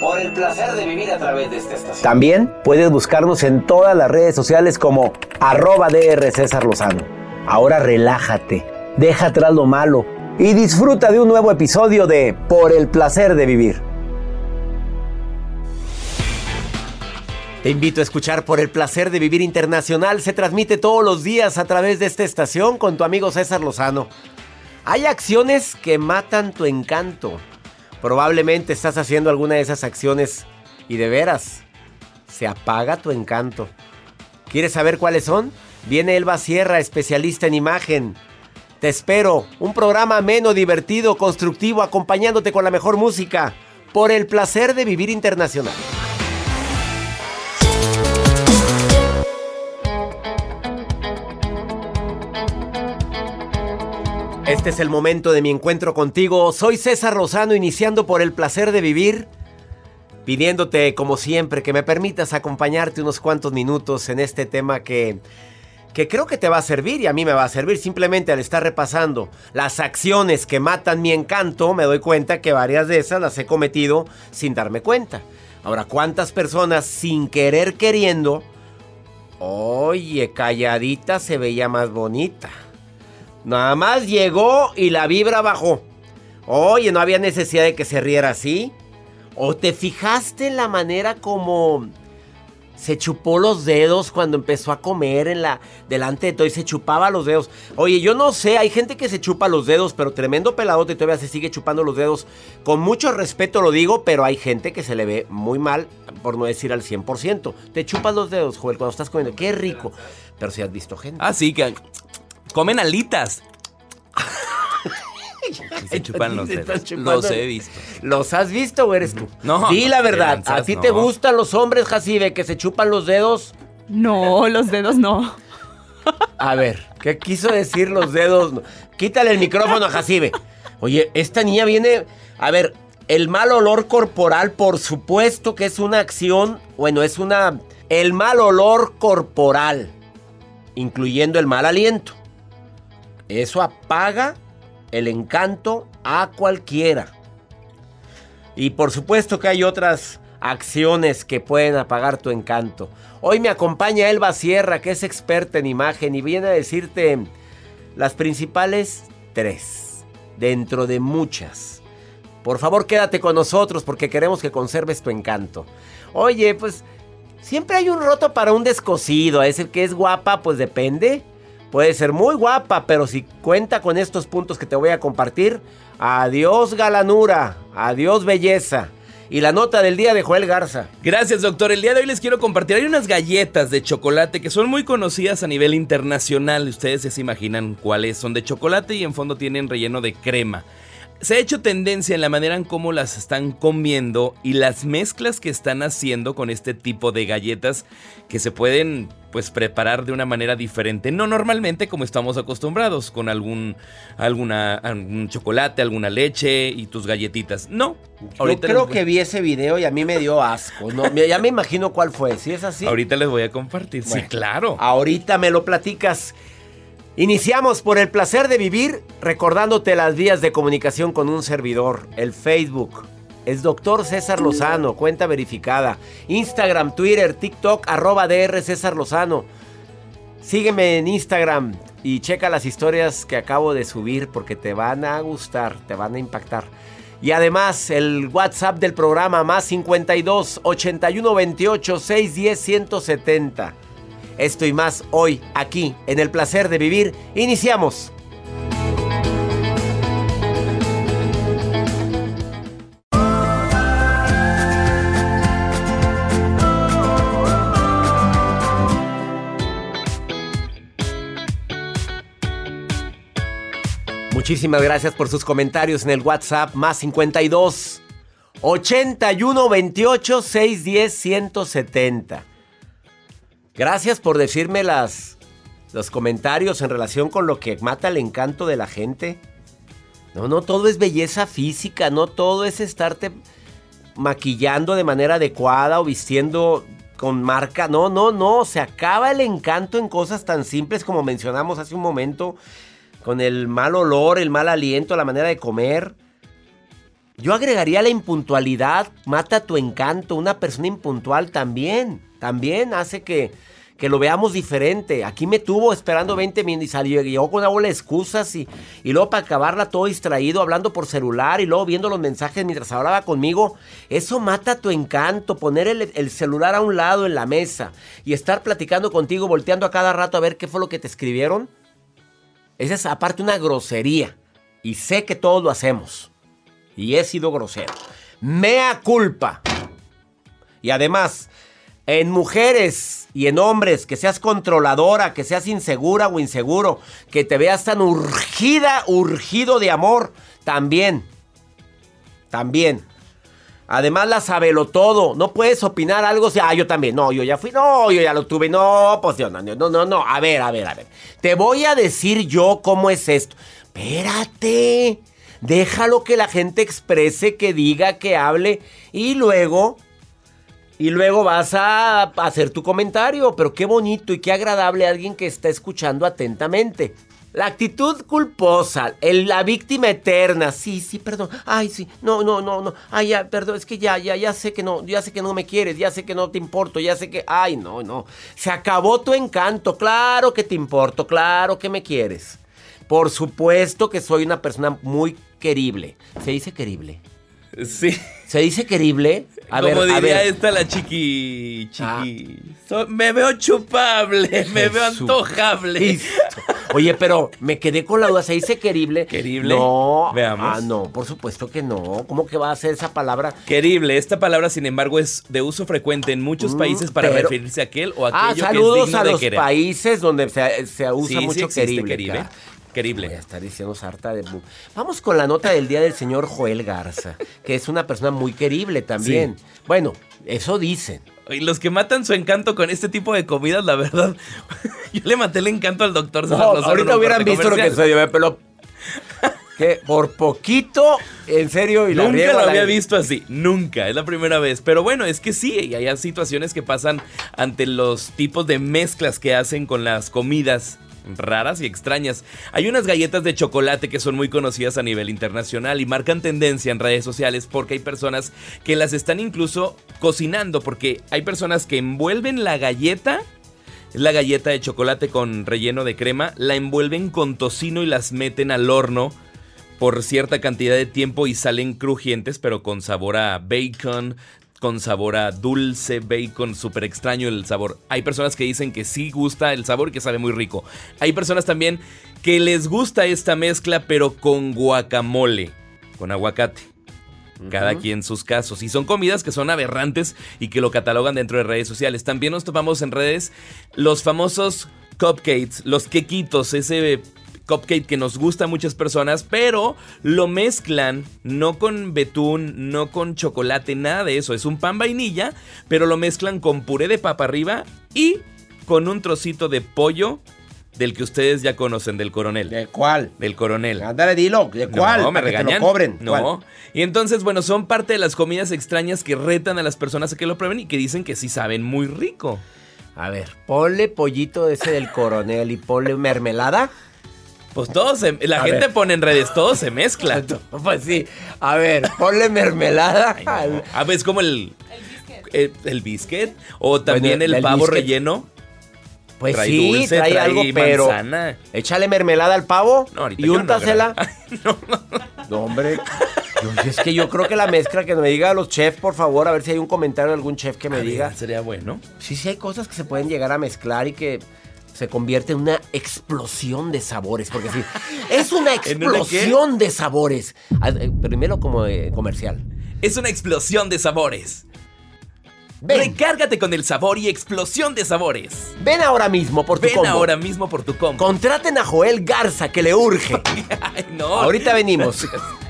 Por el placer de vivir a través de esta estación. También puedes buscarnos en todas las redes sociales como arroba DR César Lozano. Ahora relájate, deja atrás lo malo y disfruta de un nuevo episodio de Por el placer de vivir. Te invito a escuchar Por el placer de vivir internacional. Se transmite todos los días a través de esta estación con tu amigo César Lozano. Hay acciones que matan tu encanto. Probablemente estás haciendo alguna de esas acciones y de veras se apaga tu encanto. ¿Quieres saber cuáles son? Viene Elba Sierra, especialista en imagen. Te espero, un programa ameno, divertido, constructivo, acompañándote con la mejor música, por el placer de vivir internacional. Este es el momento de mi encuentro contigo. Soy César Rosano, iniciando por el placer de vivir, pidiéndote, como siempre, que me permitas acompañarte unos cuantos minutos en este tema que, que creo que te va a servir y a mí me va a servir. Simplemente al estar repasando las acciones que matan mi encanto, me doy cuenta que varias de esas las he cometido sin darme cuenta. Ahora, ¿cuántas personas sin querer queriendo, oye, calladita se veía más bonita? Nada más llegó y la vibra bajó. Oye, no había necesidad de que se riera así. ¿O te fijaste en la manera como se chupó los dedos cuando empezó a comer en la delante de todo y se chupaba los dedos? Oye, yo no sé, hay gente que se chupa los dedos, pero tremendo peladote y todavía se sigue chupando los dedos. Con mucho respeto lo digo, pero hay gente que se le ve muy mal, por no decir al 100%. Te chupas los dedos, Joel, cuando estás comiendo. Qué rico. Pero si has visto gente. Ah, sí, que comen alitas. Y se chupan los dedos. Los he visto. ¿Los has visto o eres tú? No. Di la verdad. lanzas, ¿A ti te gustan los hombres, Jacibe, que se chupan los dedos? No, los dedos no. A ver, ¿qué quiso decir los dedos? Quítale el micrófono a Jacibe. Oye, esta niña viene. A ver, el mal olor corporal, por supuesto que es una acción. Bueno, es una. El mal olor corporal, incluyendo el mal aliento. Eso apaga el encanto a cualquiera. Y por supuesto que hay otras acciones que pueden apagar tu encanto. Hoy me acompaña Elba Sierra, que es experta en imagen, y viene a decirte las principales tres, dentro de muchas. Por favor, quédate con nosotros porque queremos que conserves tu encanto. Oye, pues siempre hay un roto para un descosido. Es el que es guapa, pues depende. Puede ser muy guapa, pero si cuenta con estos puntos que te voy a compartir, adiós galanura, adiós belleza. Y la nota del día de Joel Garza. Gracias, doctor. El día de hoy les quiero compartir. Hay unas galletas de chocolate que son muy conocidas a nivel internacional. Ustedes ya se imaginan cuáles son de chocolate y en fondo tienen relleno de crema. Se ha hecho tendencia en la manera en cómo las están comiendo y las mezclas que están haciendo con este tipo de galletas que se pueden pues preparar de una manera diferente, no normalmente como estamos acostumbrados con algún alguna algún chocolate, alguna leche y tus galletitas. No. Yo creo voy- que vi ese video y a mí me dio asco. ¿no? Ya me imagino cuál fue. Si es así, Ahorita les voy a compartir. Bueno. Sí, claro. ahorita me lo platicas. Iniciamos por el placer de vivir recordándote las vías de comunicación con un servidor. El Facebook es Doctor César Lozano, cuenta verificada. Instagram, Twitter, TikTok, arroba DR César Lozano. Sígueme en Instagram y checa las historias que acabo de subir porque te van a gustar, te van a impactar. Y además el WhatsApp del programa más 52 81 28 610 170. Esto y más hoy aquí en el placer de vivir. Iniciamos. Muchísimas gracias por sus comentarios en el WhatsApp más 52 81 28 610 170. Gracias por decirme las los comentarios en relación con lo que mata el encanto de la gente. No, no todo es belleza física, no todo es estarte maquillando de manera adecuada o vistiendo con marca. No, no, no, se acaba el encanto en cosas tan simples como mencionamos hace un momento, con el mal olor, el mal aliento, la manera de comer. Yo agregaría la impuntualidad, mata tu encanto, una persona impuntual también, también hace que que lo veamos diferente. Aquí me tuvo esperando 20 minutos y salió, llegó con una bola de excusas y, y luego para acabarla todo distraído, hablando por celular y luego viendo los mensajes mientras hablaba conmigo. Eso mata tu encanto, poner el, el celular a un lado en la mesa y estar platicando contigo, volteando a cada rato a ver qué fue lo que te escribieron. Esa es aparte una grosería. Y sé que todos lo hacemos. Y he sido grosero. Mea culpa. Y además, en mujeres y en hombres, que seas controladora, que seas insegura o inseguro, que te veas tan urgida, urgido de amor, también. También. Además, la sabelo todo. No puedes opinar algo. Si, ah, yo también. No, yo ya fui. No, yo ya lo tuve. No, pues no, no, no, no. A ver, a ver, a ver. Te voy a decir yo cómo es esto. Espérate. Déjalo que la gente exprese, que diga, que hable. Y luego y luego vas a hacer tu comentario, pero qué bonito y qué agradable alguien que está escuchando atentamente. La actitud culposa, la víctima eterna, sí, sí, perdón, ay, sí, no, no, no, no, ay, ya, perdón, es que ya, ya, ya sé que no, ya sé que no me quieres, ya sé que no te importo, ya sé que, ay, no, no, se acabó tu encanto, claro que te importo, claro que me quieres. Por supuesto que soy una persona muy querible, se dice querible. Sí. ¿Se dice querible? A Como diría esta la chiqui. chiqui. Ah. me veo chupable, me veo antojable. Oye, pero me quedé con la duda. ¿Se dice querible? ¿Querible? No. Veamos. Ah, no, por supuesto que no. ¿Cómo que va a ser esa palabra? Querible. Esta palabra, sin embargo, es de uso frecuente en muchos mm, países para referirse a aquel o ah, aquello ah, saludos que es a los países donde se, usa mucho querible. querible. Querible. Voy a estar diciendo sarta de... Vamos con la nota del día del señor Joel Garza, que es una persona muy querible también. Bueno, eso dicen. Y los que matan su encanto con este tipo de comidas, la verdad, yo le maté el encanto al doctor no, Ahorita hubieran visto lo que sucedió, pero que por poquito, en serio, y Nunca lo había visto así, nunca, es la primera vez. Pero bueno, es que sí, y hay situaciones que pasan ante los tipos de mezclas que hacen con las comidas raras y extrañas. Hay unas galletas de chocolate que son muy conocidas a nivel internacional y marcan tendencia en redes sociales porque hay personas que las están incluso cocinando porque hay personas que envuelven la galleta la galleta de chocolate con relleno de crema, la envuelven con tocino y las meten al horno por cierta cantidad de tiempo y salen crujientes, pero con sabor a bacon, con sabor a dulce, bacon, súper extraño el sabor. Hay personas que dicen que sí gusta el sabor y que sabe muy rico. Hay personas también que les gusta esta mezcla pero con guacamole, con aguacate. Cada quien sus casos. Y son comidas que son aberrantes y que lo catalogan dentro de redes sociales. También nos topamos en redes los famosos cupcakes, los quequitos, ese cupcake que nos gusta a muchas personas, pero lo mezclan no con betún, no con chocolate, nada de eso. Es un pan vainilla, pero lo mezclan con puré de papa arriba y con un trocito de pollo del que ustedes ya conocen, del coronel. ¿De cuál? Del coronel. Ándale, dilo. ¿De cuál? No, me regañan. cobren. No. Y entonces, bueno, son parte de las comidas extrañas que retan a las personas a que lo prueben y que dicen que sí saben muy rico. A ver, ponle pollito ese del coronel y ponle mermelada. Pues todo se, la gente pone en redes, todo se mezcla. pues sí. A ver, ponle mermelada. A ver, ah, es como el. El biscuit. o también el, pavo relleno. Pues sí, trae, algo, pero. Échale mermelada al pavo y úntasela. No, no, hombre. es que yo creo que la mezcla que me diga los chefs, por favor, a ver si hay un comentario de algún chef que me diga. sería bueno. Sí, sí, hay cosas que se pueden llegar a mezclar y que se convierte en una explosión de sabores. Porque sí, es una explosión de sabores. Ah, eh, primero como eh, comercial. Es una explosión de sabores. Recárgate con el sabor y explosión de sabores. Ven ahora mismo por tu Ven ahora mismo por tu combo. Contraten a Joel Garza que le urge. no. Ahorita venimos. Gracias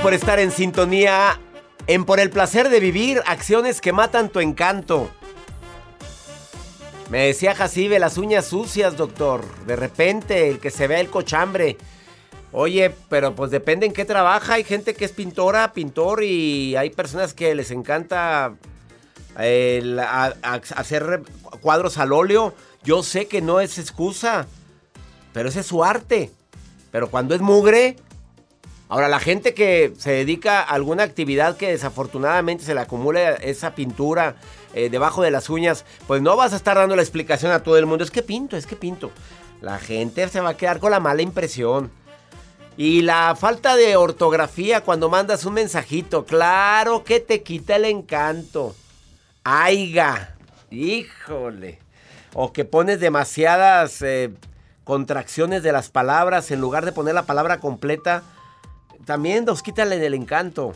por estar en sintonía en Por el placer de vivir, acciones que matan tu encanto. Me decía Jacibe, las uñas sucias, doctor. De repente, el que se vea el cochambre. Oye, pero pues depende en qué trabaja. Hay gente que es pintora, pintor y hay personas que les encanta hacer cuadros al óleo. Yo sé que no es excusa, pero ese es su arte. Pero cuando es mugre, Ahora, la gente que se dedica a alguna actividad que desafortunadamente se le acumula esa pintura eh, debajo de las uñas, pues no vas a estar dando la explicación a todo el mundo. Es que pinto, es que pinto. La gente se va a quedar con la mala impresión. Y la falta de ortografía cuando mandas un mensajito, claro que te quita el encanto. Aiga, híjole. O que pones demasiadas eh, contracciones de las palabras en lugar de poner la palabra completa también nos quítale el encanto.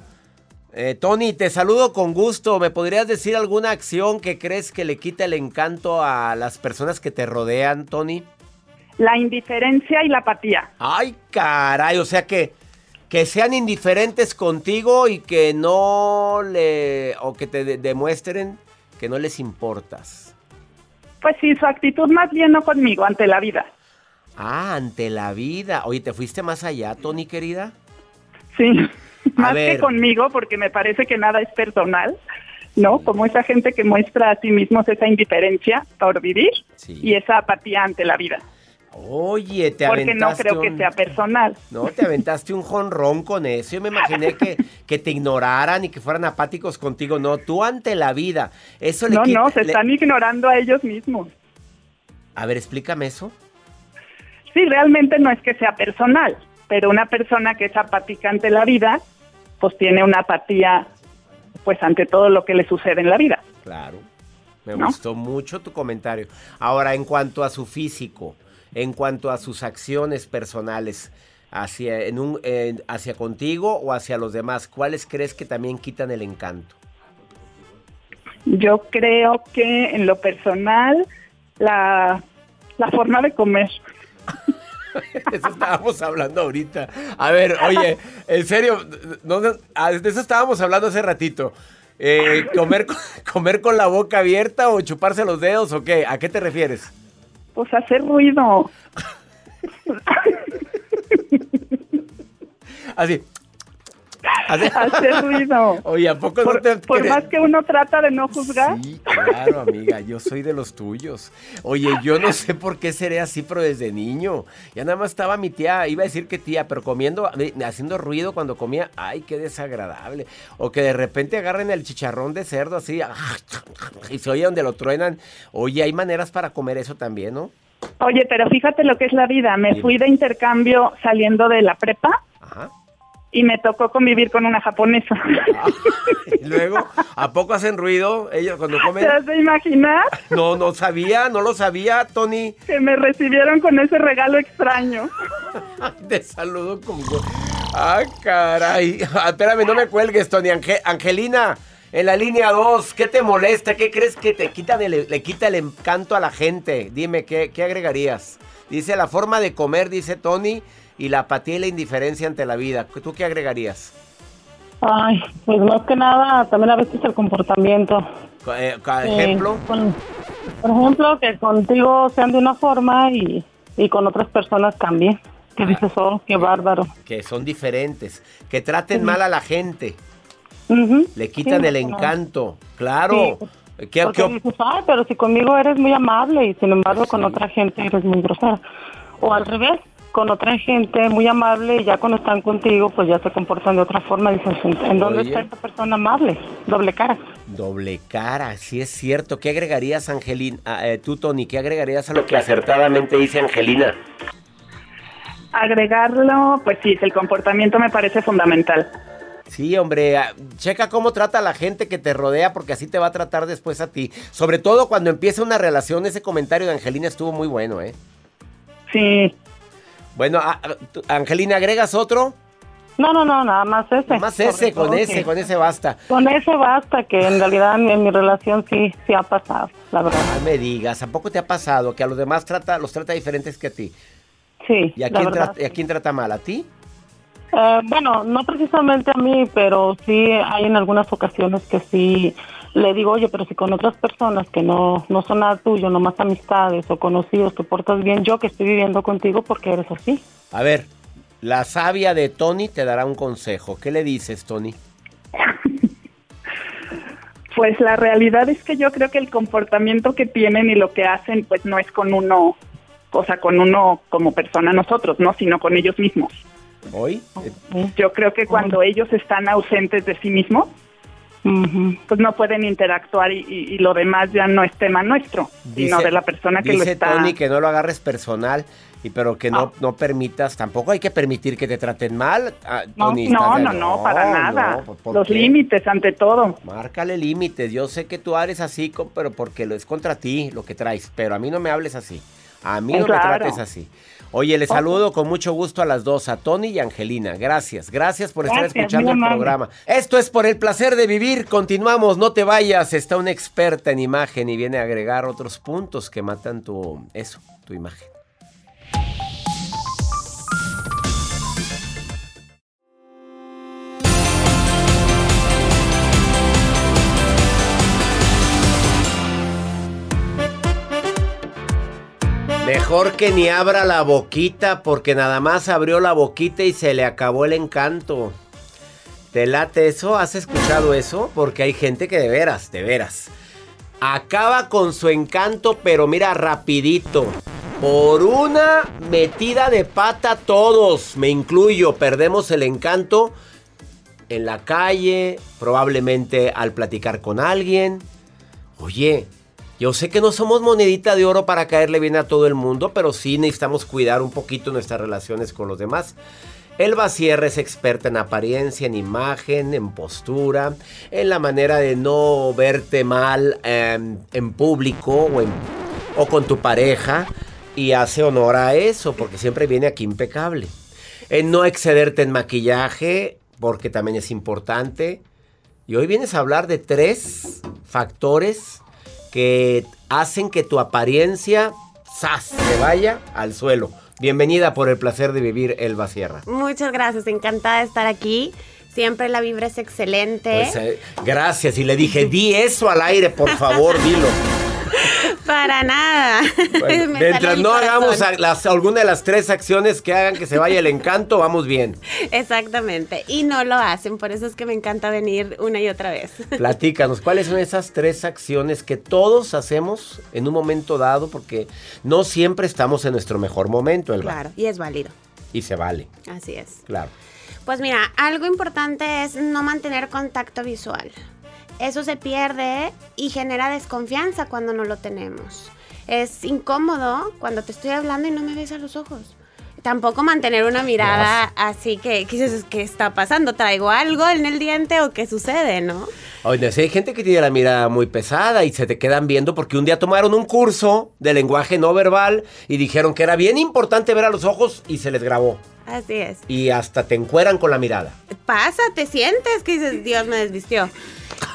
Eh, Tony, te saludo con gusto. ¿Me podrías decir alguna acción que crees que le quita el encanto a las personas que te rodean, Tony? La indiferencia y la apatía. Ay, caray, o sea que que sean indiferentes contigo y que no le o que te demuestren que no les importas. Pues sí, su actitud más bien no conmigo, ante la vida. Ah, ante la vida. Oye, ¿te fuiste más allá, Tony, querida? Sí, más que conmigo, porque me parece que nada es personal, ¿no? Como esa gente que muestra a sí mismos esa indiferencia por vivir y esa apatía ante la vida. Oye, te Porque no creo que sea personal. No, te aventaste un jonrón con eso. Yo me imaginé que, que te ignoraran y que fueran apáticos contigo. No, tú ante la vida. Eso no, no, se están ignorando a ellos mismos. A ver, explícame eso. Sí, realmente no es que sea personal pero una persona que es apática ante la vida, pues tiene una apatía pues ante todo lo que le sucede en la vida. Claro. Me gustó mucho tu comentario. Ahora, en cuanto a su físico, en cuanto a sus acciones personales, hacia, en un, hacia contigo o hacia los demás, ¿cuáles crees que también quitan el encanto? Yo creo que en lo personal, la, la forma de comer. eso estábamos hablando ahorita. A ver, oye, en serio, ah, de eso estábamos hablando hace ratito. Eh, comer, ¿Comer con la boca abierta o chuparse los dedos o qué? ¿A qué te refieres? Pues hacer ruido. Así. Hacer ruido. Oye, ¿a poco por, no te... Por más que uno trata de no juzgar. Sí, claro, amiga, yo soy de los tuyos. Oye, yo no sé por qué seré así, pero desde niño. Ya nada más estaba mi tía, iba a decir que tía, pero comiendo, haciendo ruido cuando comía. Ay, qué desagradable. O que de repente agarren el chicharrón de cerdo así y se oye donde lo truenan. Oye, hay maneras para comer eso también, ¿no? Oye, pero fíjate lo que es la vida. Me fui de intercambio saliendo de la prepa. Y me tocó convivir con una japonesa. y luego, ¿a poco hacen ruido ellos cuando comen? ¿Te has de imaginar? No, no sabía, no lo sabía, Tony. Que me recibieron con ese regalo extraño. Te saludo con... Ah, caray. Ah, espérame, no me cuelgues, Tony. Angelina, en la línea 2, ¿qué te molesta? ¿Qué crees que te quitan le quita el encanto a la gente? Dime, ¿qué, ¿qué agregarías? Dice, la forma de comer, dice Tony, y la apatía y la indiferencia ante la vida. ¿Tú qué agregarías? Ay, pues más que nada, también a veces el comportamiento. Eh, ejemplo? por ejemplo, que contigo sean de una forma y, con otras personas cambien. Que dices, oh, qué bárbaro. Que son diferentes. Que traten mal a la gente. Le quitan el encanto. Claro. ¿Qué, dices, Ay, pero si conmigo eres muy amable y sin embargo con otra gente eres muy grosera. O al revés, con otra gente muy amable y ya cuando están contigo pues ya se comportan de otra forma. Dicen, ¿en dónde está esta persona amable? Doble cara. Doble cara, sí es cierto. ¿Qué agregarías, Angelina? Ah, eh, tú, Tony, ¿qué agregarías a lo que acertadamente dice Angelina? Agregarlo, pues sí, el comportamiento me parece fundamental. Sí, hombre, ah, checa cómo trata a la gente que te rodea porque así te va a tratar después a ti. Sobre todo cuando empieza una relación, ese comentario de Angelina estuvo muy bueno, ¿eh? Sí, bueno, ah, Angelina, ¿agregas otro? No, no, no, nada más ese. Más ese, con ese, con ese basta. Con ese basta, que en realidad en, mi relación sí, sí ha pasado, la verdad. No me digas, ¿a poco te ha pasado que a los demás trata, los trata diferentes que a ti? Sí, ¿Y a, quién, trata, ¿y a quién trata mal? ¿A ti? Eh, bueno, no precisamente a mí, pero sí hay en algunas ocasiones que sí le digo, oye, pero si con otras personas que no, no son nada tuyo, nomás amistades o conocidos, te portas bien, yo que estoy viviendo contigo porque eres así. A ver, la sabia de Tony te dará un consejo. ¿Qué le dices, Tony? Pues la realidad es que yo creo que el comportamiento que tienen y lo que hacen, pues no es con uno, o sea, con uno como persona nosotros, ¿no? Sino con ellos mismos. ¿Hoy? Yo creo que cuando ellos están ausentes de sí mismos, pues no pueden interactuar y, lo demás ya no es tema nuestro, sino de la persona que lo está. Tony que no lo agarres personal y pero que no, ah. no permitas, tampoco hay que permitir que te traten mal. Ah, no, no, no, no, para nada. Los límites ante todo. Márcale límites. Yo sé que tú eres así, pero porque lo es contra ti lo que traes, pero a mí no me hables así. A mí no me trates así. Oye, le saludo con mucho gusto a las dos, a Tony y Angelina. Gracias, gracias por estar escuchando el programa. Esto es por el placer de vivir. Continuamos, no te vayas. Está una experta en imagen y viene a agregar otros puntos que matan tu eso, tu imagen. Mejor que ni abra la boquita porque nada más abrió la boquita y se le acabó el encanto. ¿Te late eso? ¿Has escuchado eso? Porque hay gente que de veras, de veras. Acaba con su encanto, pero mira, rapidito. Por una metida de pata todos, me incluyo, perdemos el encanto en la calle, probablemente al platicar con alguien. Oye, yo sé que no somos monedita de oro para caerle bien a todo el mundo, pero sí necesitamos cuidar un poquito nuestras relaciones con los demás. Elba Sierra es experta en apariencia, en imagen, en postura, en la manera de no verte mal em, en público o, o con tu pareja. Y hace honor a eso, porque siempre viene aquí impecable. En no excederte en maquillaje, porque también es importante. Y hoy vienes a hablar de tres factores que hacen que tu apariencia ¡zas! se vaya al suelo. Bienvenida por el placer de vivir Elba Sierra. Muchas gracias, encantada de estar aquí. Siempre la vibra es excelente. Pues, eh, gracias. Y le dije, di eso al aire, por favor, dilo. Para nada. mientras no hagamos alguna de las tres acciones que hagan que se vaya el encanto, vamos bien. Exactamente. Y no lo hacen, por eso es que me encanta venir una y otra vez. Platícanos, ¿cuáles son esas tres acciones que todos hacemos en un momento dado? Porque no siempre estamos en nuestro mejor momento. Claro, y es válido. Y se vale. Así es. Claro. Pues mira, algo importante es no mantener contacto visual eso se pierde y genera desconfianza cuando no lo tenemos. Es incómodo cuando te estoy hablando y no me ves a los ojos. Tampoco mantener una mirada así que, ¿qué, dices, ¿qué está pasando? ¿Traigo algo en el diente o qué sucede, no? Oye, si hay gente que tiene la mirada muy pesada y se te quedan viendo porque un día tomaron un curso de lenguaje no verbal y dijeron que era bien importante ver a los ojos y se les grabó. Así es. Y hasta te encueran con la mirada. Pasa, te sientes que dices, Dios me desvistió.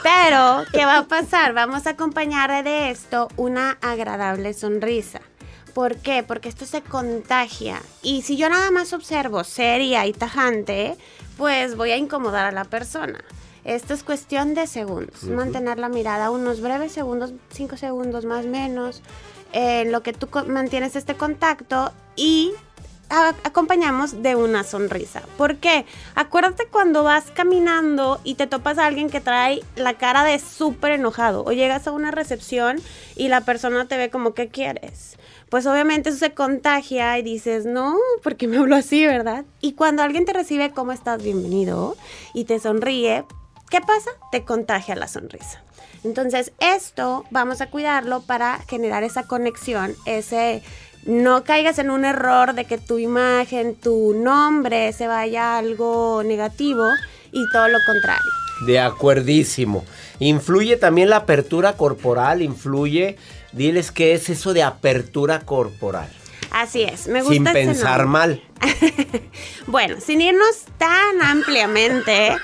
Pero, ¿qué va a pasar? Vamos a acompañar de esto una agradable sonrisa. ¿Por qué? Porque esto se contagia. Y si yo nada más observo seria y tajante, pues voy a incomodar a la persona. Esto es cuestión de segundos. Mantener la mirada unos breves segundos, cinco segundos más o menos, en lo que tú mantienes este contacto y acompañamos de una sonrisa. ¿Por qué? Acuérdate cuando vas caminando y te topas a alguien que trae la cara de súper enojado o llegas a una recepción y la persona te ve como, ¿qué quieres? Pues obviamente eso se contagia y dices, no, porque me hablo así, ¿verdad? Y cuando alguien te recibe, ¿cómo estás? Bienvenido y te sonríe, ¿qué pasa? Te contagia la sonrisa. Entonces, esto vamos a cuidarlo para generar esa conexión, ese no caigas en un error de que tu imagen, tu nombre se vaya a algo negativo y todo lo contrario. De acuerdísimo. Influye también la apertura corporal, influye. Diles qué es eso de apertura corporal. Así es, me gusta. Sin pensar mal. bueno, sin irnos tan ampliamente,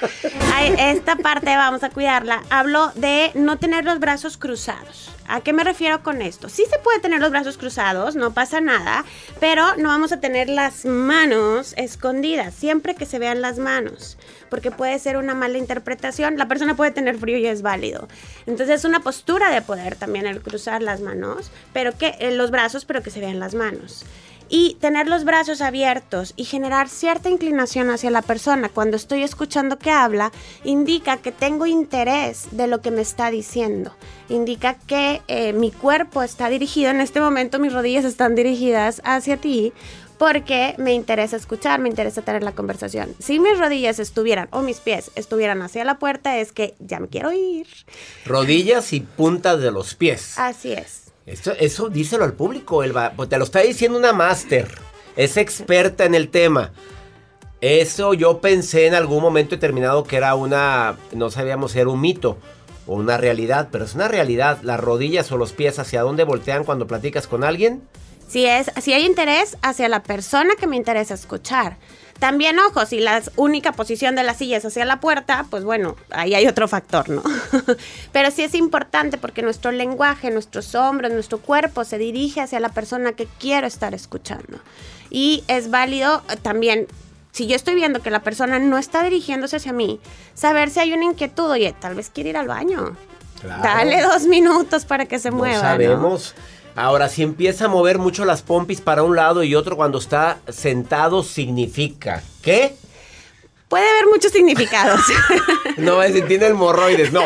esta parte vamos a cuidarla. Hablo de no tener los brazos cruzados. ¿A qué me refiero con esto? Sí se puede tener los brazos cruzados, no pasa nada, pero no vamos a tener las manos escondidas, siempre que se vean las manos, porque puede ser una mala interpretación. La persona puede tener frío y es válido. Entonces es una postura de poder también el cruzar las manos, pero que en los brazos, pero que se vean las manos y tener los brazos abiertos y generar cierta inclinación hacia la persona cuando estoy escuchando que habla, indica que tengo interés de lo que me está diciendo. Indica que eh, mi cuerpo está dirigido, en este momento mis rodillas están dirigidas hacia ti porque me interesa escuchar, me interesa tener la conversación. Si mis rodillas estuvieran o mis pies estuvieran hacia la puerta es que ya me quiero ir. Rodillas y puntas de los pies. Así es. Eso, eso díselo al público, Elba. Pues te lo está diciendo una máster. Es experta en el tema. Eso yo pensé en algún momento determinado que era una, no sabíamos si era un mito o una realidad, pero es una realidad. Las rodillas o los pies hacia dónde voltean cuando platicas con alguien. Si, es, si hay interés hacia la persona que me interesa escuchar. También, ojo, si la única posición de la silla es hacia la puerta, pues bueno, ahí hay otro factor, ¿no? Pero sí es importante porque nuestro lenguaje, nuestros hombros, nuestro cuerpo se dirige hacia la persona que quiero estar escuchando. Y es válido eh, también si yo estoy viendo que la persona no está dirigiéndose hacia mí, saber si hay una inquietud, oye, tal vez quiere ir al baño. Dale dos minutos para que se mueva. Sabemos. Ahora, si empieza a mover mucho las pompis para un lado y otro cuando está sentado, significa ¿qué? Puede haber muchos significados. no, es si tiene hemorroides, no.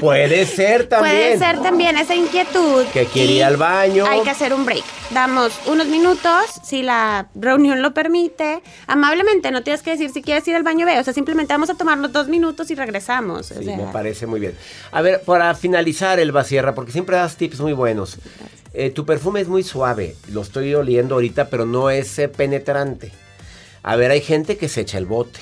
Puede ser también. Puede ser también esa inquietud. Que quiere ir al baño. Hay que hacer un break. Damos unos minutos, si la reunión lo permite. Amablemente, no tienes que decir si quieres ir al baño, ve. O sea, simplemente vamos a tomar los dos minutos y regresamos. Sí, me parece muy bien. A ver, para finalizar, el Sierra, porque siempre das tips muy buenos. Eh, tu perfume es muy suave, lo estoy oliendo ahorita, pero no es eh, penetrante. A ver, hay gente que se echa el bote.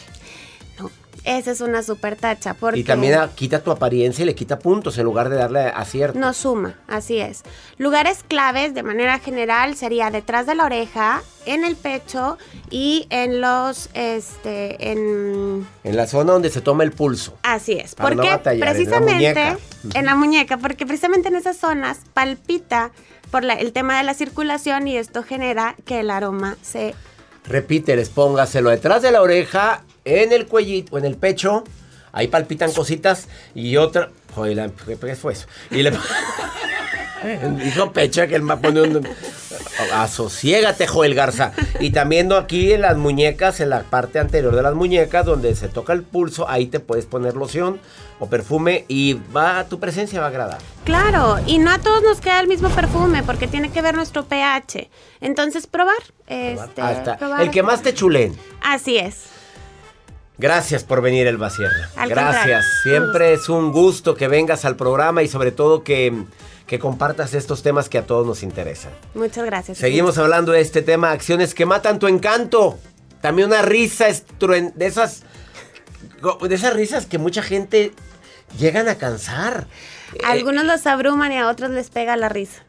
Esa es una super tacha. Porque y también quita tu apariencia y le quita puntos en lugar de darle acierto. No suma, así es. Lugares claves de manera general sería detrás de la oreja, en el pecho y en los, este, en... En la zona donde se toma el pulso. Así es, porque precisamente en la muñeca, porque precisamente en esas zonas palpita por el tema de la circulación y esto genera que el aroma se... Repíteles, póngaselo detrás de la oreja, en el cuellito, en el pecho, ahí palpitan cositas y otra... Joder, ¿qué fue eso? Y le... Dijo Pecha que el más pone un... Asociégate, Joel Garza. Y también aquí en las muñecas, en la parte anterior de las muñecas, donde se toca el pulso, ahí te puedes poner loción o perfume y va tu presencia va a agradar. Claro, y no a todos nos queda el mismo perfume porque tiene que ver nuestro pH. Entonces, probar. Este, El que más te chulen. Así es. Gracias por venir, Elba Sierra. Gracias. Siempre es un gusto que vengas al programa y sobre todo que que compartas estos temas que a todos nos interesan. Muchas gracias. Seguimos hablando de este tema, acciones que matan tu encanto. También una risa de esas de esas risas que mucha gente llegan a cansar. algunos los abruman y a otros les pega la risa.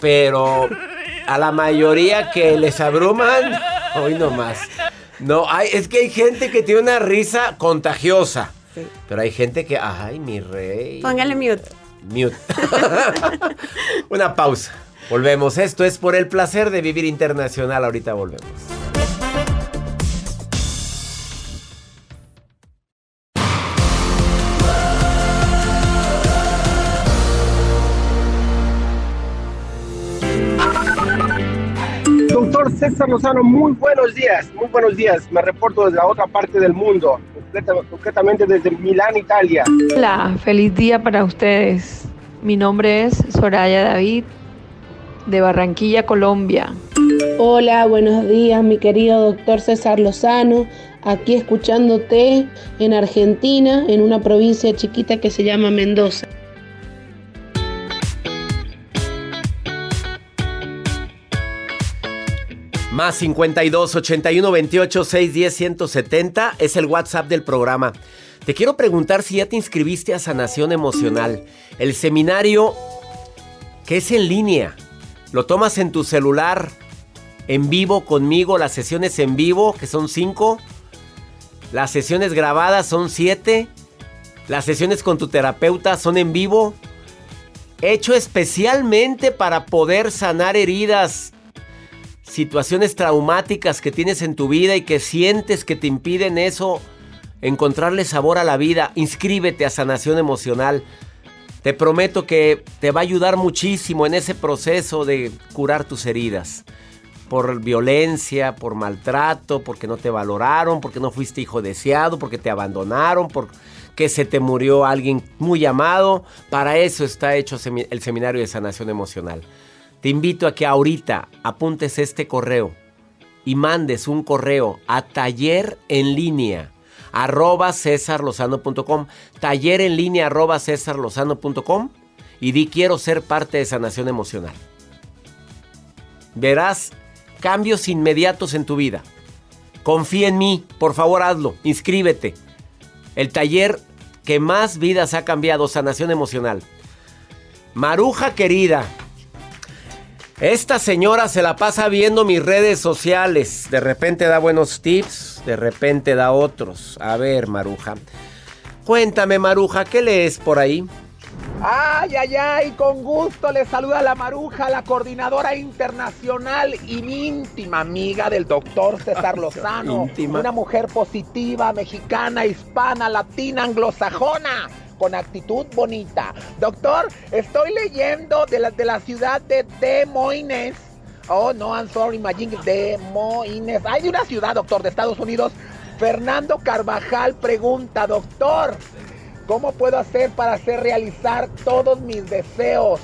Pero a la mayoría que les abruman, hoy no más. No, hay, es que hay gente que tiene una risa contagiosa. Pero hay gente que, ay, mi rey. Póngale mute. Mute. Una pausa. Volvemos. Esto es por el placer de vivir internacional. Ahorita volvemos. César Lozano, muy buenos días, muy buenos días. Me reporto desde la otra parte del mundo concretamente desde Milán, Italia. Hola, feliz día para ustedes. Mi nombre es Soraya David, de Barranquilla, Colombia. Hola, buenos días, mi querido doctor César Lozano, aquí escuchándote en Argentina, en una provincia chiquita que se llama Mendoza. Más 52 81 28 610 170 es el WhatsApp del programa. Te quiero preguntar si ya te inscribiste a Sanación Emocional, el seminario que es en línea. Lo tomas en tu celular en vivo conmigo, las sesiones en vivo, que son cinco. Las sesiones grabadas son siete. Las sesiones con tu terapeuta son en vivo. Hecho especialmente para poder sanar heridas, situaciones traumáticas que tienes en tu vida y que sientes que te impiden eso, encontrarle sabor a la vida. Inscríbete a Sanación Emocional. Te prometo que te va a ayudar muchísimo en ese proceso de curar tus heridas por violencia, por maltrato, porque no te valoraron, porque no fuiste hijo deseado, porque te abandonaron, porque se te murió alguien muy amado. Para eso está hecho el seminario de sanación emocional. Te invito a que ahorita apuntes este correo y mandes un correo a taller en línea arroba cesarlozano.com taller en línea arroba cesarlozano.com y di quiero ser parte de sanación emocional. Verás cambios inmediatos en tu vida. Confía en mí, por favor hazlo, inscríbete. El taller que más vidas ha cambiado, sanación emocional. Maruja querida, esta señora se la pasa viendo mis redes sociales. De repente da buenos tips, de repente da otros. A ver, Maruja. Cuéntame, Maruja, ¿qué lees por ahí? Ay, ay, ay, con gusto le saluda la Maruja, la coordinadora internacional y mi íntima amiga del doctor César Lozano. Una mujer positiva, mexicana, hispana, latina, anglosajona con actitud bonita. Doctor, estoy leyendo de la, de la ciudad de Des Moines. Oh, no, I'm sorry, imagine Des Moines. Hay una ciudad, doctor, de Estados Unidos. Fernando Carvajal pregunta, doctor, ¿Cómo puedo hacer para hacer realizar todos mis deseos?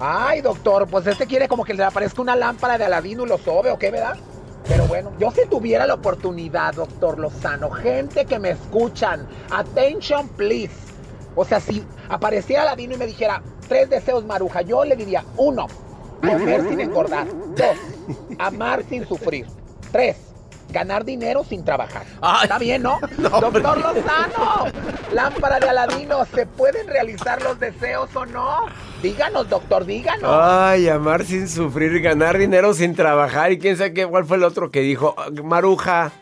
Ay, doctor, pues este quiere como que le aparezca una lámpara de Aladino y lo sobe, ¿o qué, verdad? Pero bueno, yo si tuviera la oportunidad, doctor Lozano, gente que me escuchan, attention please. O sea, si apareciera Aladino y me dijera tres deseos maruja, yo le diría, uno, comer sin engordar. Dos, amar sin sufrir. Tres, ganar dinero sin trabajar. Está bien, ¿no? Doctor Lozano, lámpara de Aladino, ¿se pueden realizar los deseos o no? Díganos, doctor, díganos. Ay, amar sin sufrir, ganar dinero sin trabajar. Y quién sabe qué, cuál fue el otro que dijo. Maruja,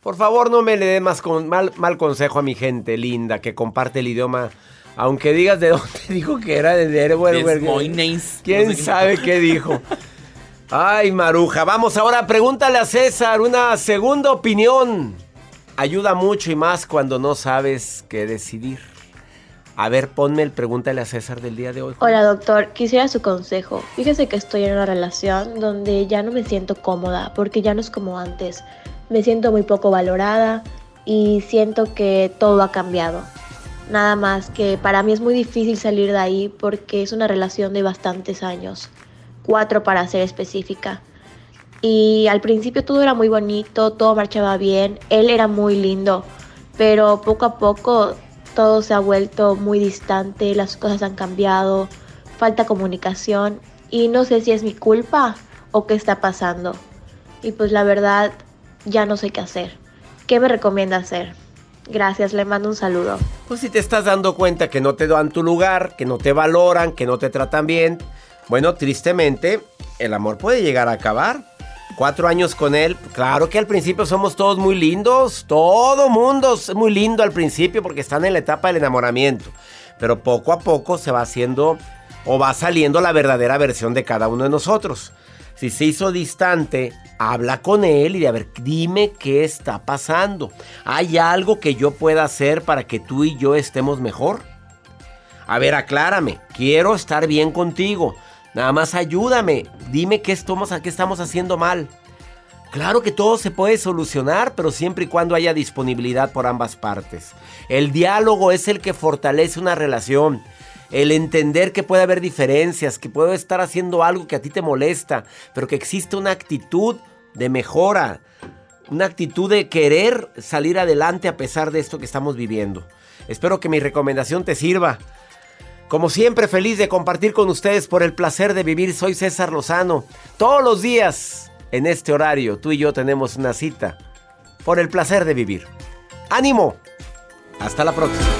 por favor no me le dé más mal, mal consejo a mi gente linda que comparte el idioma. Aunque digas de dónde dijo que era de, de, ¿Quién sabe qué dijo? Ay, Maruja, vamos ahora, pregúntale a César una segunda opinión. Ayuda mucho y más cuando no sabes qué decidir. A ver, ponme el pregúntale a César del día de hoy. Hola, doctor. Quisiera su consejo. Fíjese que estoy en una relación donde ya no me siento cómoda porque ya no es como antes. Me siento muy poco valorada y siento que todo ha cambiado. Nada más que para mí es muy difícil salir de ahí porque es una relación de bastantes años cuatro para ser específica. Y al principio todo era muy bonito, todo marchaba bien, él era muy lindo, pero poco a poco todo se ha vuelto muy distante, las cosas han cambiado, falta comunicación y no sé si es mi culpa o qué está pasando. Y pues la verdad ya no sé qué hacer. ¿Qué me recomienda hacer? Gracias, le mando un saludo. Pues si te estás dando cuenta que no te dan tu lugar, que no te valoran, que no te tratan bien, bueno, tristemente, el amor puede llegar a acabar. Cuatro años con él, claro que al principio somos todos muy lindos, todo mundo es muy lindo al principio porque están en la etapa del enamoramiento, pero poco a poco se va haciendo o va saliendo la verdadera versión de cada uno de nosotros. Si se hizo distante, habla con él y de a ver, dime qué está pasando. ¿Hay algo que yo pueda hacer para que tú y yo estemos mejor? A ver, aclárame, quiero estar bien contigo. Nada más ayúdame. Dime qué estamos, qué estamos haciendo mal. Claro que todo se puede solucionar, pero siempre y cuando haya disponibilidad por ambas partes. El diálogo es el que fortalece una relación. El entender que puede haber diferencias, que puedo estar haciendo algo que a ti te molesta, pero que existe una actitud de mejora, una actitud de querer salir adelante a pesar de esto que estamos viviendo. Espero que mi recomendación te sirva. Como siempre, feliz de compartir con ustedes por el placer de vivir. Soy César Lozano. Todos los días, en este horario, tú y yo tenemos una cita por el placer de vivir. ¡Ánimo! Hasta la próxima.